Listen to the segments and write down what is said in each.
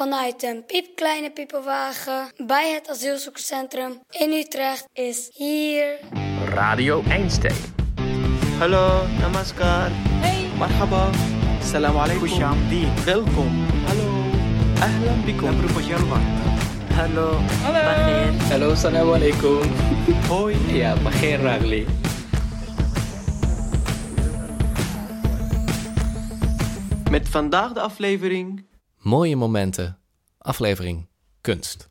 vanuit een piepkleine piepenwagen bij het asielzoekerscentrum in Utrecht is hier Radio Einstein. Hallo, namaskar. Hey. Marhaba. Salam alaikum. Welkom. Hallo. Ahlan bikum. Hallo. Hallo. Hallo, salam alaikum. Hoi. Ja, begin Ragli. Met vandaag de aflevering. Mooie momenten. Aflevering Kunst.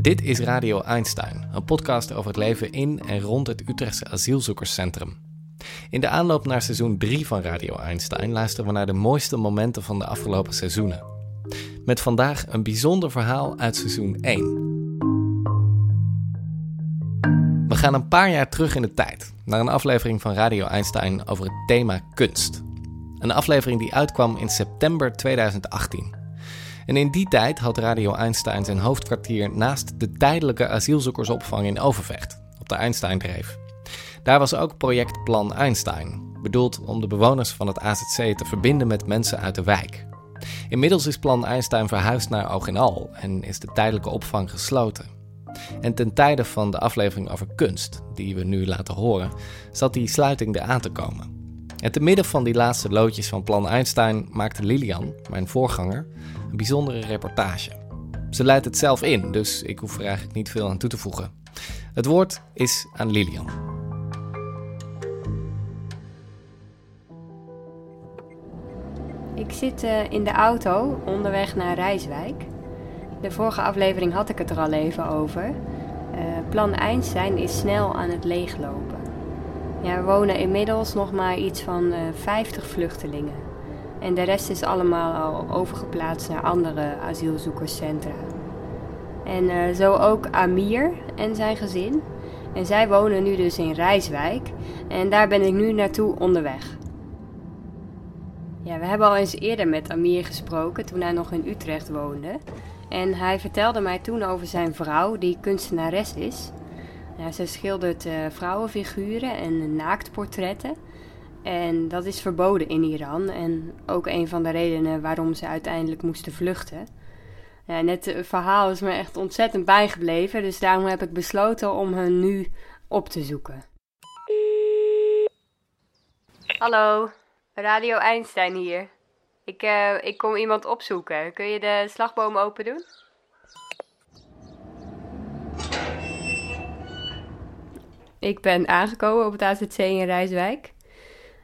Dit is Radio Einstein, een podcast over het leven in en rond het Utrechtse asielzoekerscentrum. In de aanloop naar seizoen 3 van Radio Einstein luisteren we naar de mooiste momenten van de afgelopen seizoenen. Met vandaag een bijzonder verhaal uit seizoen 1. Gaan een paar jaar terug in de tijd, naar een aflevering van Radio Einstein over het thema kunst. Een aflevering die uitkwam in september 2018. En in die tijd had Radio Einstein zijn hoofdkwartier naast de tijdelijke asielzoekersopvang in Overvecht, op de Einsteindreef. Daar was ook project Plan Einstein, bedoeld om de bewoners van het AZC te verbinden met mensen uit de wijk. Inmiddels is Plan Einstein verhuisd naar Oog Al en is de tijdelijke opvang gesloten. En ten tijde van de aflevering over kunst, die we nu laten horen, zat die sluiting er aan te komen. En te midden van die laatste loodjes van Plan Einstein maakte Lilian, mijn voorganger, een bijzondere reportage. Ze leidt het zelf in, dus ik hoef er eigenlijk niet veel aan toe te voegen. Het woord is aan Lilian. Ik zit eh, in de auto onderweg naar Rijswijk. De vorige aflevering had ik het er al even over. Eh, plan Einstein is snel aan het leeglopen. Ja, er wonen inmiddels nog maar iets van eh 50 vluchtelingen. En de rest is allemaal al overgeplaatst naar andere asielzoekerscentra. En eh, zo ook Amir en zijn gezin. En zij wonen nu dus in Rijswijk. En daar ben ik nu naartoe onderweg. Ja, we hebben al eens eerder met Amir gesproken toen hij nog in Utrecht woonde. En hij vertelde mij toen over zijn vrouw, die kunstenares is. Ja, ze schildert eh, vrouwenfiguren en naaktportretten. En dat is verboden in Iran. En ook een van de redenen waarom ze uiteindelijk moesten vluchten. En het eh, verhaal is me echt ontzettend bijgebleven. Dus daarom heb ik besloten om hen nu op te zoeken. Hallo, Radio Einstein hier. Ik, eh, ik kom iemand opzoeken. Kun je de slagboom open doen? Ik ben aangekomen op het AZC in Rijswijk.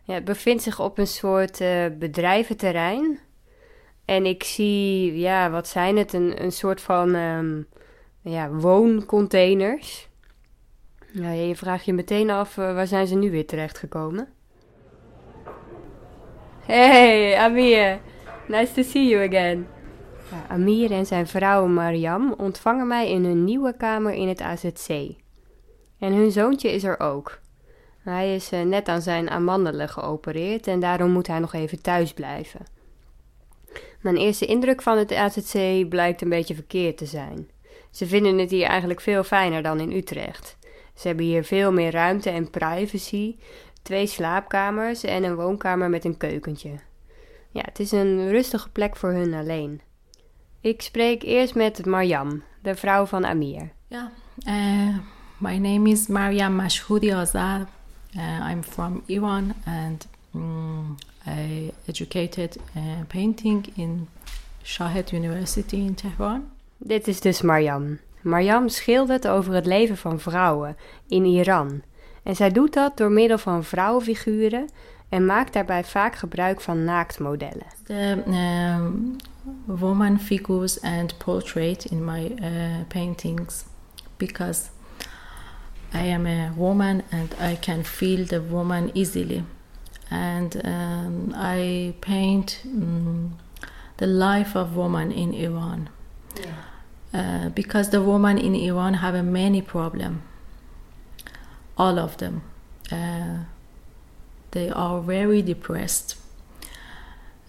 Ja, het bevindt zich op een soort eh, bedrijventerrein. En ik zie, ja, wat zijn het? Een, een soort van ehm, ja, wooncontainers. Je vraagt je meteen af, eh, waar zijn ze nu weer terechtgekomen? Hey, Amir. Nice to see you again. Amir en zijn vrouw Mariam ontvangen mij in hun nieuwe kamer in het AZC. En hun zoontje is er ook. Hij is eh, net aan zijn amandelen geopereerd en daarom moet hij nog even thuis blijven. Mijn eerste indruk van het AZC blijkt een beetje verkeerd te zijn. Ze vinden het hier eigenlijk veel fijner dan in Utrecht. Ze hebben hier veel meer ruimte en privacy, twee slaapkamers en een woonkamer met een keukentje. Ja, het is een rustige plek voor hun alleen. Ik spreek eerst met Mariam, de vrouw van Amir. Yeah, uh, my name is Mariam Mashhoudi Azad. Uh, I'm from Iran and mm, I educated uh, painting in Shahed University in Tehran. Dit is dus Mariam. Mariam schildert over het leven van vrouwen in Iran. En zij doet dat door middel van vrouwenfiguren en maakt daarbij vaak gebruik van naaktmodellen. The um, woman figures and portrait in my uh, paintings because I am a woman and I can feel the woman easily. And um, I paint um, the life of woman in Iran. Uh, because the woman in Iran have a many problem. All of them. Uh, they are very depressed.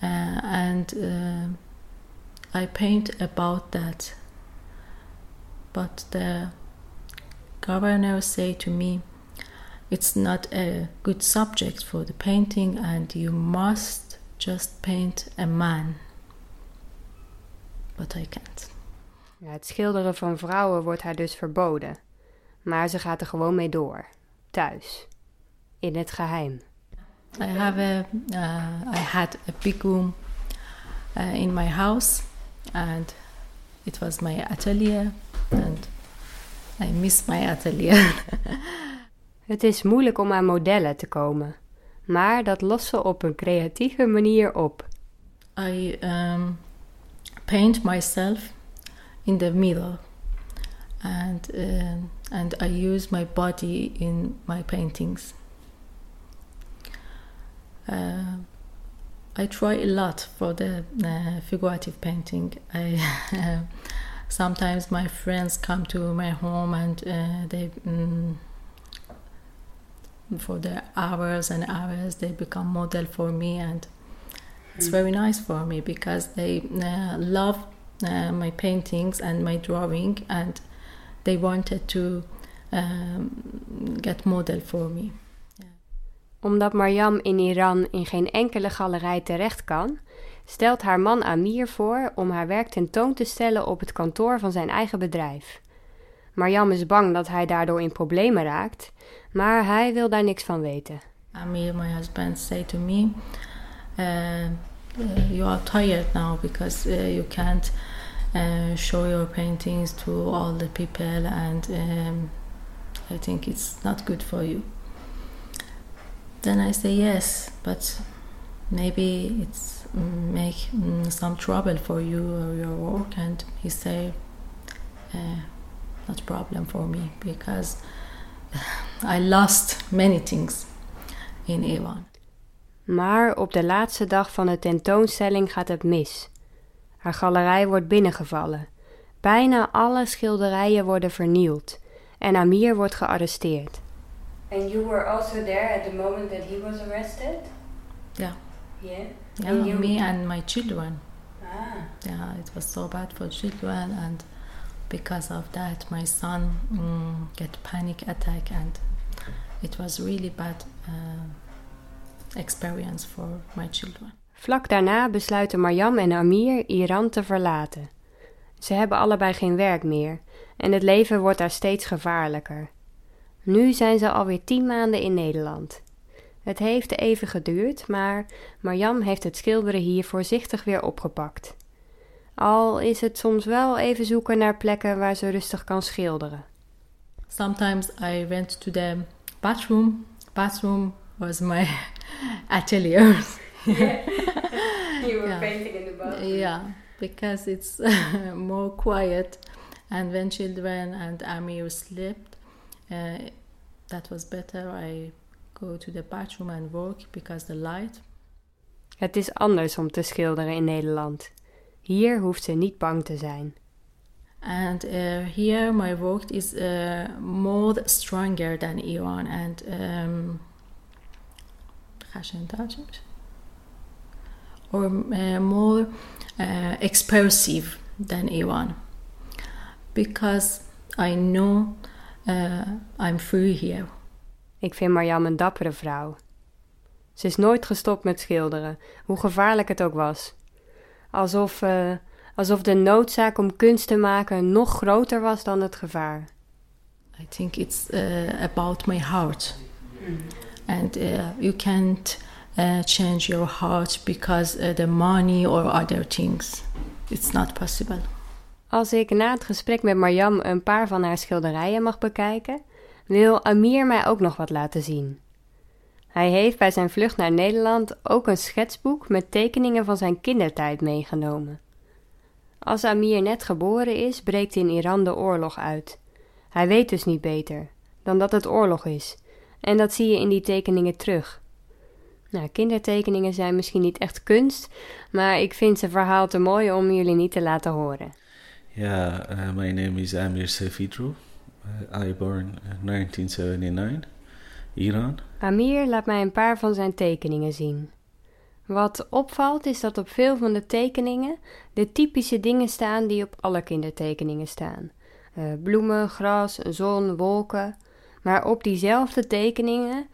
Uh, and uh, I paint about that. But the governor say to me, it's not a good subject for the painting, and you must just paint a man. But I can't. Het schilderen van vrouwen wordt haar dus verboden. Maar ze gaat er gewoon mee door. Thuis. In het geheim. I have a, uh, I had a big room uh, in my house, and it was my atelier, and I miss my atelier. Het is moeilijk om aan modellen te komen. Maar dat lost ze op een creatieve manier op. I um, paint myself in the middle, and um and I use my body in my paintings. Uh, I try a lot for the uh, figurative painting. I sometimes my friends come to my home and uh, they. mm for the hours and hours they become model for me and it's very nice for me because they uh, love uh, my paintings and my drawing and they wanted to um, get model for me Omdat Mariam in Iran in geen enkele galerij terecht kan, stelt haar man Amir voor om haar werk tentoon te stellen op het kantoor van zijn eigen bedrijf. Mariam is bang dat hij daardoor in problemen raakt, maar hij wil daar niks van weten. Amir, my husband, say to me, uh, uh, "You are tired now because uh, you can't uh, show your paintings to all the people, and um, I think it's not good for you." Then I say yes, but maybe it's mm, make mm, some trouble for you or your work, and he say, uh, "Not problem for me because." I lost many things in Iran. Maar op de laatste dag van de tentoonstelling gaat het mis. Haar galerij wordt binnengevallen. Bijna alle schilderijen worden vernield en Amir wordt gearresteerd. And you were also there at the moment that he was arrested? Yeah, Yeah. yeah me and my children. Ah. Yeah, it was so bad for children, and because of that, my son mm, get panic attack, and it was really bad uh, experience for my children. Vlak daarna besluiten Mariam en Amir Iran te verlaten. Ze hebben allebei geen werk meer en het leven wordt daar steeds gevaarlijker. Nu zijn ze alweer tien maanden in Nederland. Het heeft even geduurd, maar Mariam heeft het schilderen hier voorzichtig weer opgepakt. Al is het soms wel even zoeken naar plekken waar ze rustig kan schilderen. Sometimes I went to the bathroom. Bathroom was my atelier. You were painting in the bathroom. Yeah, because it's more quiet. And when children and Amir slept, uh, that was better. I go to the bathroom and work because the light. Het is anders om te schilderen in Nederland. Hier hoeft ze niet bang te zijn. And uh, here my work is uh, more stronger than Iran and um, or uh, more uh, expressive than Iran because I know uh, I'm free here. Ik vind Marjam een dappere vrouw. Ze is nooit gestopt met schilderen, hoe gevaarlijk het ook was. Alsof, eh, alsof de noodzaak om kunst te maken nog groter was dan het gevaar. I think it's uh, about my heart. And uh, you can't uh, change your heart because uh, the money or other things. It's not possible. Als ik na het gesprek met Marjam een paar van haar schilderijen mag bekijken, wil Amir mij ook nog wat laten zien. Hij heeft bij zijn vlucht naar Nederland ook een schetsboek met tekeningen van zijn kindertijd meegenomen. Als Amir net geboren is, breekt in Iran de oorlog uit. Hij weet dus niet beter dan dat het oorlog is, en dat zie je in die tekeningen terug. Nou, kindertekeningen zijn misschien niet echt kunst, maar ik vind zijn verhaal te mooi om jullie niet te laten horen. Yeah, uh, my name is Amir Sefidru. Uh, I born in 1979, Iran. Amir laat mij een paar van zijn tekeningen zien. Wat opvalt is dat op veel van de tekeningen de typische dingen staan die op alle kindertekeningen staan: Eh, bloemen, gras, zon, wolken. Maar op diezelfde tekeningen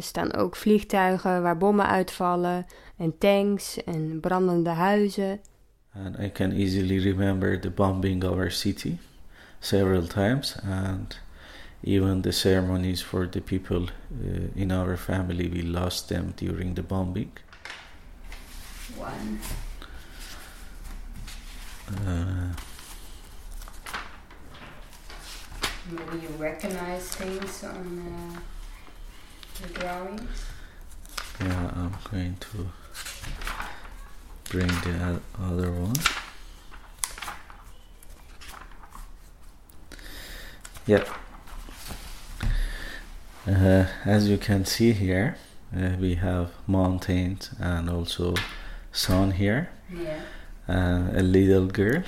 staan ook vliegtuigen waar bommen uitvallen en tanks en brandende huizen. And I can easily remember the bombing of our city several times and even the ceremonies for the people uh, in our family we lost them during the bombing. One. Uh, Maybe you recognize things on uh, the drawings. yeah, I'm going to bring the other one. Yeah. Uh, as you can see here, uh, we have mountains and also sun here. Yeah. uh, a little girl,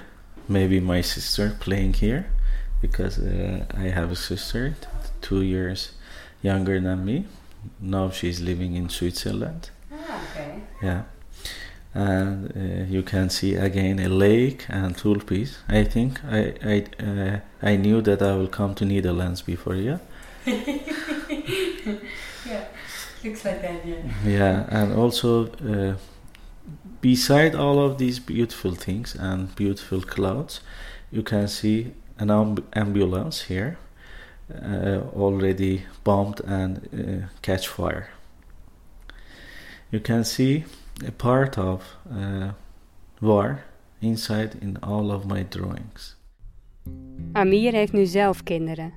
maybe my sister, playing here because uh, I have a sister, two years younger than me. Now she's living in Switzerland. Ah, okay. Yeah. And uh, you can see again a lake and tulpies. I think I I uh, I knew that I will come to Netherlands before. Yeah. Yeah, looks like that, yeah. Yeah, and also uh, beside all of these beautiful things and beautiful clouds, you can see an amb- ambulance here already bombed and uh, catch fire. You can see a part of uh, war inside in all of my drawings. Amir heeft nu zelf kinderen.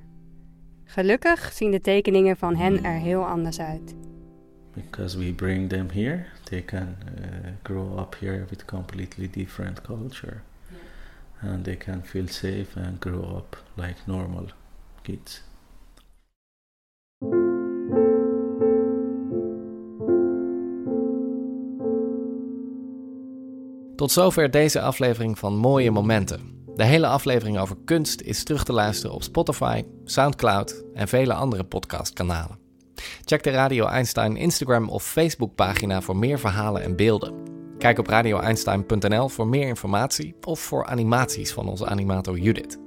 Gelukkig zien de tekeningen van hen er heel anders uit. because we bring them here they can uh, grow up here with completely different culture and they can feel safe and grow up like normal Tot zover deze aflevering van Mooie Momenten. De hele aflevering over kunst is terug te luisteren op Spotify, SoundCloud en vele andere podcastkanalen. Check de Radio Einstein Instagram of Facebook pagina voor meer verhalen en beelden. Kijk op radioeinstein.nl voor meer informatie of voor animaties van onze animator Judith.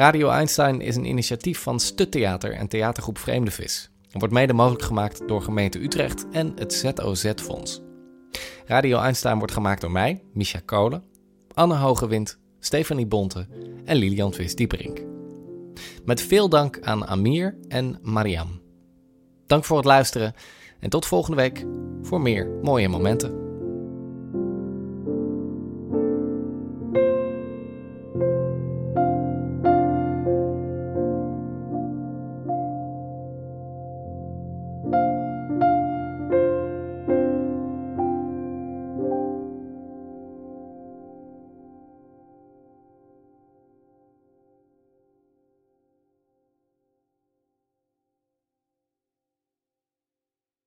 Radio Einstein is een initiatief van Stuttheater en theatergroep Vreemde Vis. Het wordt mede mogelijk gemaakt door gemeente Utrecht en het ZOZ-fonds. Radio Einstein wordt gemaakt door mij, Misha Kolen, Anne Hogewind, Stefanie Bonte en Lilian Vis-Dieperink. Met veel dank aan Amir en Mariam. Dank voor het luisteren en tot volgende week voor meer mooie momenten.